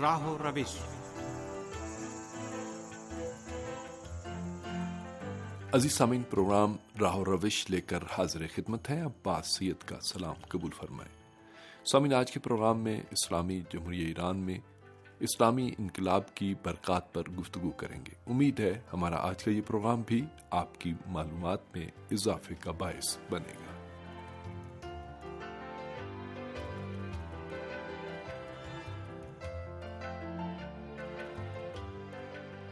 راہ و روش عزیز سامعین، پروگرام راہ و روش لے کر حاضر خدمت ہے عباس سید کا سلام قبول فرمائیں۔ سامعین، آج کے پروگرام میں اسلامی جمہوریہ ایران میں اسلامی انقلاب کی برکات پر گفتگو کریں گے۔ امید ہے ہمارا آج کا یہ پروگرام بھی آپ کی معلومات میں اضافے کا باعث بنے گا۔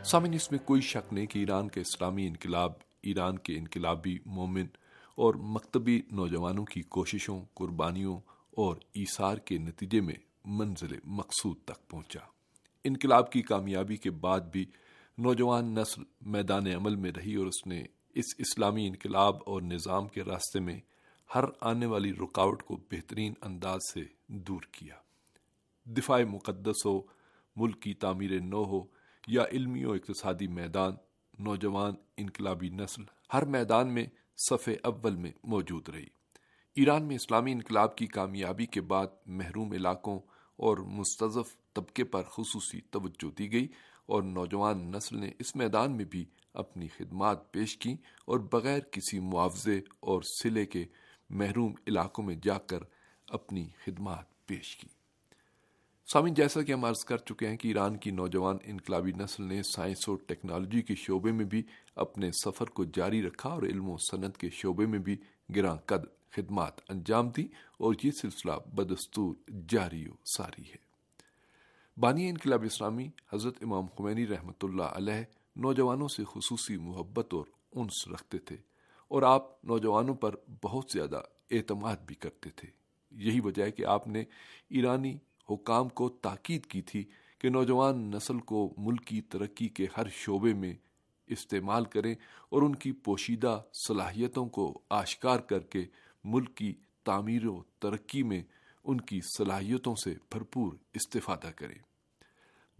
سامن اس میں کوئی شک نہیں کہ ایران کے اسلامی انقلاب، ایران کے انقلابی مومن اور مکتبی نوجوانوں کی کوششوں، قربانیوں اور ایثار کے نتیجے میں منزل مقصود تک پہنچا۔ انقلاب کی کامیابی کے بعد بھی نوجوان نسل میدان عمل میں رہی اور اس نے اس اسلامی انقلاب اور نظام کے راستے میں ہر آنے والی رکاوٹ کو بہترین انداز سے دور کیا۔ دفاع مقدس ہو، ملک کی تعمیر نو ہو یا علمی و اقتصادی میدان، نوجوان انقلابی نسل ہر میدان میں صف اول میں موجود رہی۔ ایران میں اسلامی انقلاب کی کامیابی کے بعد محروم علاقوں اور مستضف طبقے پر خصوصی توجہ دی گئی اور نوجوان نسل نے اس میدان میں بھی اپنی خدمات پیش کی اور بغیر کسی معاوضے اور سلے کے محروم علاقوں میں جا کر اپنی خدمات پیش کی سامن جیسا کہ ہم عرض کر چکے ہیں کہ ایران کی نوجوان انقلابی نسل نے سائنس اور ٹیکنالوجی کے شعبے میں بھی اپنے سفر کو جاری رکھا اور علم و صنعت کے شعبے میں بھی گراں قد خدمات انجام دی اور یہ سلسلہ بدستور جاری و ساری ہے۔ بانی انقلاب اسلامی حضرت امام خمینی رحمۃ اللہ علیہ نوجوانوں سے خصوصی محبت اور انس رکھتے تھے اور آپ نوجوانوں پر بہت زیادہ اعتماد بھی کرتے تھے۔ یہی وجہ ہے کہ آپ نے ایرانی حکام کو تاکید کی تھی کہ نوجوان نسل کو ملک کی ترقی کے ہر شعبے میں استعمال کریں اور ان کی پوشیدہ صلاحیتوں کو آشکار کر کے ملک کی تعمیر و ترقی میں ان کی صلاحیتوں سے بھرپور استفادہ کریں۔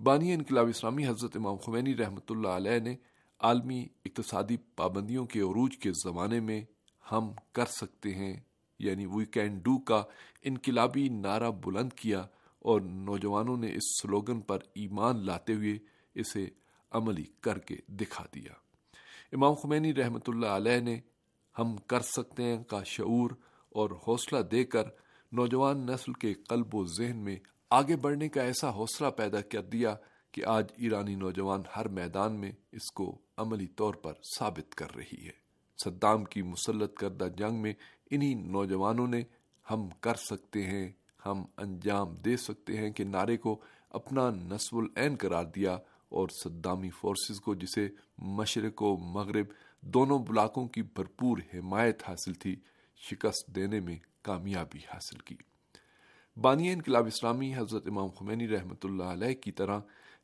بانی انقلاب اسلامی حضرت امام خمینی رحمۃ اللہ علیہ نے عالمی اقتصادی پابندیوں کے عروج کے زمانے میں ہم کر سکتے ہیں یعنی وی کین ڈو کا انقلابی نعرہ بلند کیا اور نوجوانوں نے اس سلوگن پر ایمان لاتے ہوئے اسے عملی کر کے دکھا دیا۔ امام خمینی رحمت اللہ علیہ نے ہم کر سکتے ہیں کا شعور اور حوصلہ دے کر نوجوان نسل کے قلب و ذہن میں آگے بڑھنے کا ایسا حوصلہ پیدا کر دیا کہ آج ایرانی نوجوان ہر میدان میں اس کو عملی طور پر ثابت کر رہی ہے۔ صدام کی مسلط کردہ جنگ میں انہی نوجوانوں نے ہم کر سکتے ہیں ہم انجام دے سکتے ہیں کہ نعرے کو اپنا نصب العین قرار دیا اور صدامی فورسز کو، جسے مشرق و مغرب دونوں بلاکوں کی بھرپور حمایت حاصل تھی، شکست دینے میں کامیابی حاصل کی۔ بانی انقلاب اسلامی حضرت امام خمینی رحمۃ اللہ علیہ کی طرح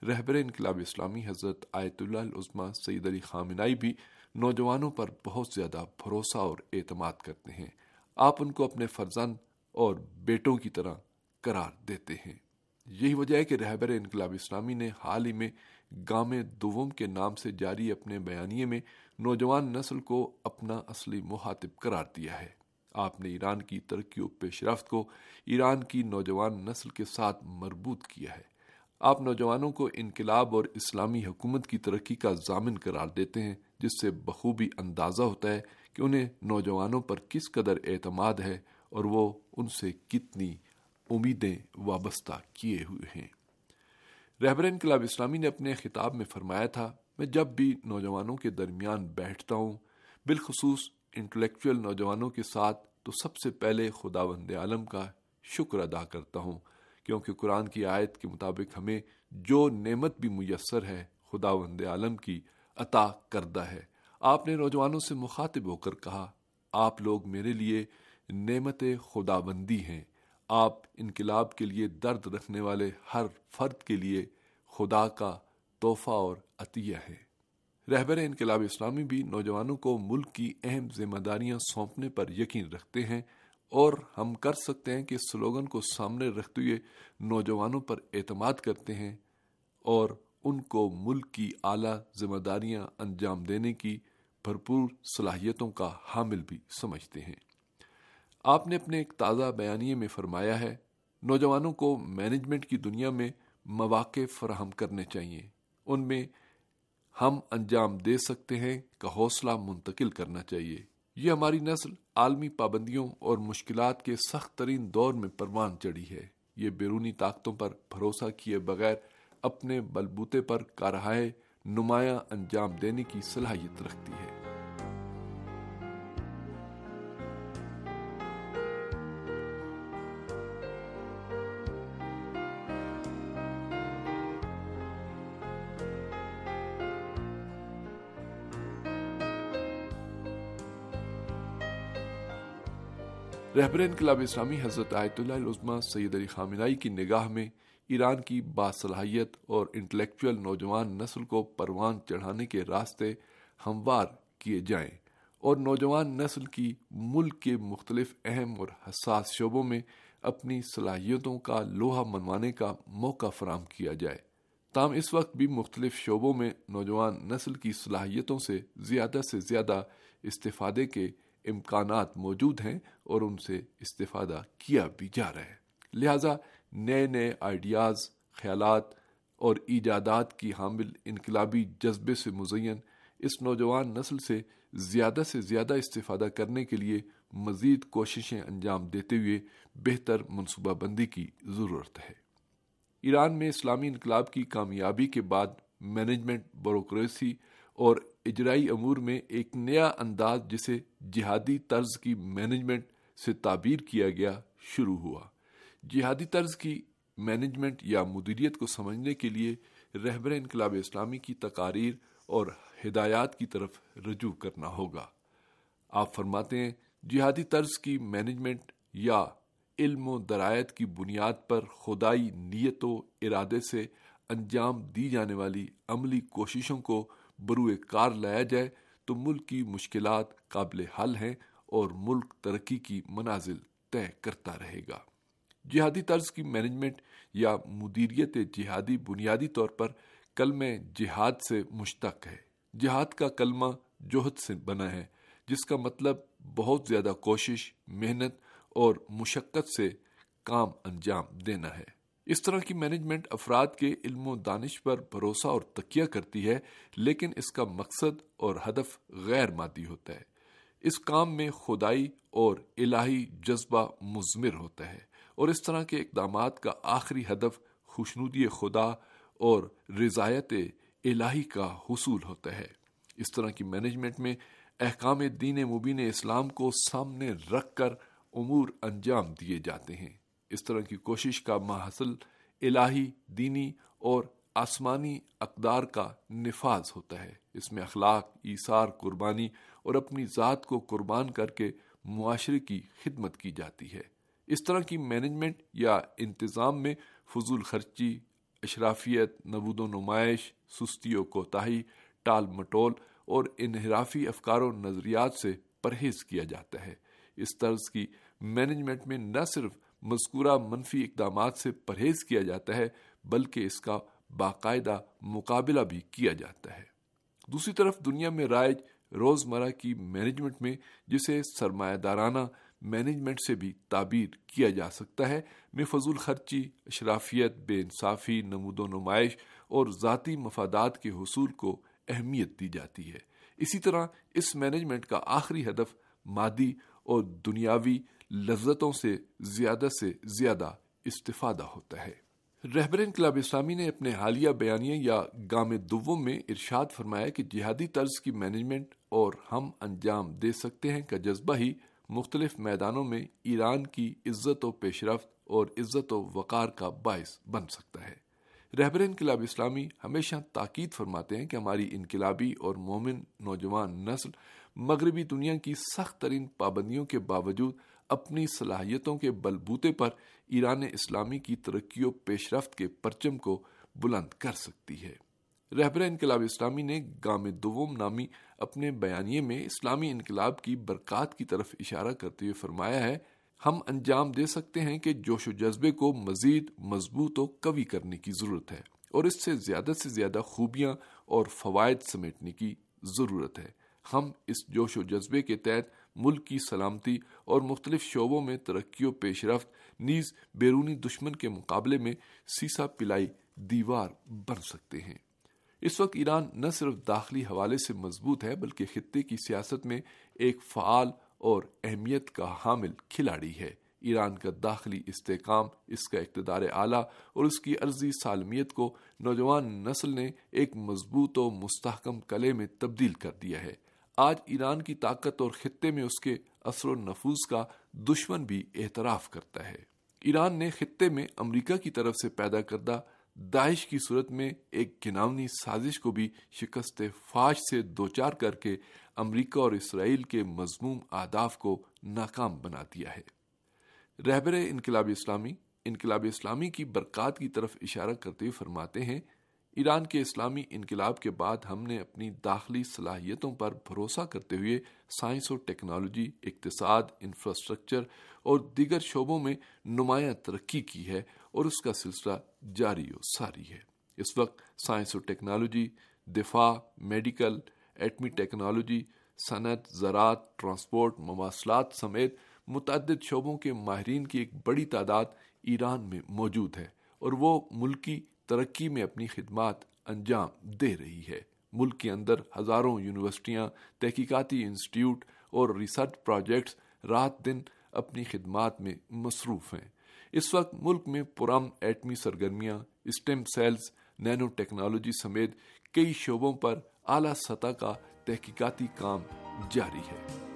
رہبر انقلاب اسلامی حضرت آیت اللہ العظمہ سعید علی خامنائی بھی نوجوانوں پر بہت زیادہ بھروسہ اور اعتماد کرتے ہیں۔ آپ ان کو اپنے فرزند اور بیٹوں کی طرح قرار دیتے ہیں۔ یہی وجہ ہے کہ رہبر انقلاب اسلامی نے حال ہی میں گام دوم کے نام سے جاری اپنے بیانیے میں نوجوان نسل کو اپنا اصلی محاطب قرار دیا ہے۔ آپ نے ایران کی ترقی و پیش رفت کو ایران کی نوجوان نسل کے ساتھ مربوط کیا ہے۔ آپ نوجوانوں کو انقلاب اور اسلامی حکومت کی ترقی کا ضامن قرار دیتے ہیں، جس سے بخوبی اندازہ ہوتا ہے کہ انہیں نوجوانوں پر کس قدر اعتماد ہے اور وہ ان سے کتنی امیدیں وابستہ کیے ہوئے ہیں۔ رہبر انقلاب اسلامی نے اپنے خطاب میں فرمایا تھا، میں جب بھی نوجوانوں کے درمیان بیٹھتا ہوں، بالخصوص انٹلیکچوئل نوجوانوں کے ساتھ، تو سب سے پہلے خدا وند عالم کا شکر ادا کرتا ہوں، کیونکہ قرآن کی آیت کے مطابق ہمیں جو نعمت بھی میسر ہے خدا وند عالم کی عطا کردہ ہے۔ آپ نے نوجوانوں سے مخاطب ہو کر کہا، آپ لوگ میرے لیے نعمت خدا بندی ہیں۔ آپ انقلاب کے لیے درد رکھنے والے ہر فرد کے لیے خدا کا تحفہ اور عطیہ ہے۔ رہبر انقلاب اسلامی بھی نوجوانوں کو ملک کی اہم ذمہ داریاں سونپنے پر یقین رکھتے ہیں اور ہم کر سکتے ہیں کہ سلوگن کو سامنے رکھتے ہوئے نوجوانوں پر اعتماد کرتے ہیں اور ان کو ملک کی اعلی ذمہ داریاں انجام دینے کی بھرپور صلاحیتوں کا حامل بھی سمجھتے ہیں۔ آپ نے اپنے ایک تازہ بیانیے میں فرمایا ہے، نوجوانوں کو مینجمنٹ کی دنیا میں مواقع فراہم کرنے چاہیے۔ ان میں ہم انجام دے سکتے ہیں کا حوصلہ منتقل کرنا چاہیے۔ یہ ہماری نسل عالمی پابندیوں اور مشکلات کے سخت ترین دور میں پروان چڑھی ہے۔ یہ بیرونی طاقتوں پر بھروسہ کیے بغیر اپنے بلبوتے پر کارہائے نمایاں انجام دینے کی صلاحیت رکھتی ہے۔ رہبر انقلاب اسلامی حضرت آیت اللہ العظمہ سید علی خامنائی کی نگاہ میں ایران کی باصلاحیت اور انٹلیکچوئل نوجوان نسل کو پروان چڑھانے کے راستے ہموار کیے جائیں اور نوجوان نسل کی ملک کے مختلف اہم اور حساس شعبوں میں اپنی صلاحیتوں کا لوہا منوانے کا موقع فراہم کیا جائے۔ تاہم، اس وقت بھی مختلف شعبوں میں نوجوان نسل کی صلاحیتوں سے زیادہ سے زیادہ استفادے کے امکانات موجود ہیں اور ان سے استفادہ کیا بھی جا رہا ہے۔ لہذا نئے نئے آئیڈیاز خیالات اور ایجادات کی حامل انقلابی جذبے سے مزین اس نوجوان نسل سے زیادہ سے زیادہ استفادہ کرنے کے لیے مزید کوششیں انجام دیتے ہوئے بہتر منصوبہ بندی کی ضرورت ہے۔ ایران میں اسلامی انقلاب کی کامیابی کے بعد مینجمنٹ بروکریسی اور اجرائی امور میں ایک نیا انداز جسے جہادی طرز کی مینجمنٹ سے تعبیر کیا گیا شروع ہوا۔ جہادی طرز کی مینجمنٹ یا مدیریت کو سمجھنے کے لیے رہبر انقلاب اسلامی کی تقاریر اور ہدایات کی طرف رجوع کرنا ہوگا۔ آپ فرماتے ہیں، جہادی طرز کی مینجمنٹ یا علم و درایت کی بنیاد پر خدائی نیت و ارادے سے انجام دی جانے والی عملی کوششوں کو بروئے کار لایا جائے تو ملک کی مشکلات قابل حل ہیں اور ملک ترقی کی منازل طے کرتا رہے گا۔ جہادی طرز کی مینجمنٹ یا مدیریت جہادی بنیادی طور پر کلمہ جہاد سے مشتق ہے۔ جہاد کا کلمہ جوہد سے بنا ہے، جس کا مطلب بہت زیادہ کوشش، محنت اور مشقت سے کام انجام دینا ہے۔ اس طرح کی مینجمنٹ افراد کے علم و دانش پر بھروسہ اور تکیہ کرتی ہے، لیکن اس کا مقصد اور ہدف غیر مادی ہوتا ہے۔ اس کام میں خدائی اور الہی جذبہ مزمر ہوتا ہے اور اس طرح کے اقدامات کا آخری ہدف خوشنودی خدا اور رضایت الہی کا حصول ہوتا ہے۔ اس طرح کی مینجمنٹ میں احکام دین مبین اسلام کو سامنے رکھ کر امور انجام دیے جاتے ہیں۔ اس طرح کی کوشش کا محصل الہی، دینی اور آسمانی اقدار کا نفاذ ہوتا ہے۔ اس میں اخلاق، ایثار، قربانی اور اپنی ذات کو قربان کر کے معاشرے کی خدمت کی جاتی ہے۔ اس طرح کی مینجمنٹ یا انتظام میں فضول خرچی، اشرافیت، نبود و نمائش، سستی و کوتاہی، ٹال مٹول اور انحرافی افکار و نظریات سے پرہیز کیا جاتا ہے۔ اس طرز کی مینجمنٹ میں نہ صرف مذکورہ منفی اقدامات سے پرہیز کیا جاتا ہے، بلکہ اس کا باقاعدہ مقابلہ بھی کیا جاتا ہے۔ دوسری طرف دنیا میں رائج روزمرہ کی مینجمنٹ میں، جسے سرمایہ دارانہ مینجمنٹ سے بھی تعبیر کیا جا سکتا ہے، میں فضول خرچی، اشرافیت، بے انصافی، نمود و نمائش اور ذاتی مفادات کے حصول کو اہمیت دی جاتی ہے۔ اسی طرح اس مینجمنٹ کا آخری ہدف مادی اور دنیاوی لذتوں سے زیادہ سے زیادہ استفادہ ہوتا ہے۔ رہبر انقلاب اسلامی نے اپنے حالیہ بیانیے یا گام دوم میں ارشاد فرمایا کہ جہادی طرز کی مینجمنٹ اور ہم انجام دے سکتے ہیں کا جذبہ ہی مختلف میدانوں میں ایران کی عزت و پیش رفت اور عزت و وقار کا باعث بن سکتا ہے۔ رہبر انقلاب اسلامی ہمیشہ تاکید فرماتے ہیں کہ ہماری انقلابی اور مومن نوجوان نسل مغربی دنیا کی سخت ترین پابندیوں کے باوجود اپنی صلاحیتوں کے بلبوتے پر ایران اسلامی کی ترقی و پیش رفت کے پرچم کو بلند کر سکتی ہے۔ رہبر انقلاب اسلامی نے گام دوم نامی اپنے بیانیے میں اسلامی انقلاب کی برکات کی طرف اشارہ کرتے ہوئے فرمایا ہے، ہم انجام دے سکتے ہیں کہ جوش و جذبے کو مزید مضبوط و قوی کرنے کی ضرورت ہے اور اس سے زیادہ سے زیادہ خوبیاں اور فوائد سمیٹنے کی ضرورت ہے۔ ہم اس جوش و جذبے کے تحت ملک کی سلامتی اور مختلف شعبوں میں ترقی و پیش رفت نیز بیرونی دشمن کے مقابلے میں سیسا پلائی دیوار بن سکتے ہیں۔ اس وقت ایران نہ صرف داخلی حوالے سے مضبوط ہے، بلکہ خطے کی سیاست میں ایک فعال اور اہمیت کا حامل کھلاڑی ہے۔ ایران کا داخلی استحکام، اس کا اقتدار اعلیٰ اور اس کی عرضی سالمیت کو نوجوان نسل نے ایک مضبوط و مستحکم کلے میں تبدیل کر دیا ہے۔ آج ایران کی طاقت اور خطے میں اس کے اثر و نفوذ کا دشمن بھی اعتراف کرتا ہے۔ ایران نے خطے میں امریکہ کی طرف سے پیدا کردہ داعش کی صورت میں ایک گناونی سازش کو بھی شکست فاش سے دوچار کر کے امریکہ اور اسرائیل کے مضموم آداف کو ناکام بنا دیا ہے۔ رہبر انقلاب اسلامی انقلاب اسلامی کی برکات کی طرف اشارہ کرتے ہوئے فرماتے ہیں ایران کے اسلامی انقلاب کے بعد ہم نے اپنی داخلی صلاحیتوں پر بھروسہ کرتے ہوئے سائنس اور ٹیکنالوجی، اقتصاد، انفراسٹرکچر اور دیگر شعبوں میں نمایاں ترقی کی ہے اور اس کا سلسلہ جاری و ساری ہے۔ اس وقت سائنس اور ٹیکنالوجی، دفاع، میڈیکل، ایٹمی ٹیکنالوجی، صنعت، زراعت، ٹرانسپورٹ، مواصلات سمیت متعدد شعبوں کے ماہرین کی ایک بڑی تعداد ایران میں موجود ہے اور وہ ملکی ترقی میں اپنی خدمات انجام دے رہی ہے۔ ملک کے اندر ہزاروں یونیورسٹیاں، تحقیقاتی انسٹیٹیوٹ اور ریسرچ پروجیکٹس رات دن اپنی خدمات میں مصروف ہیں۔ اس وقت ملک میں پرام ایٹمی سرگرمیاں اسٹیم سیلز، نینو ٹیکنالوجی سمیت کئی شعبوں پر اعلی سطح کا تحقیقاتی کام جاری ہے۔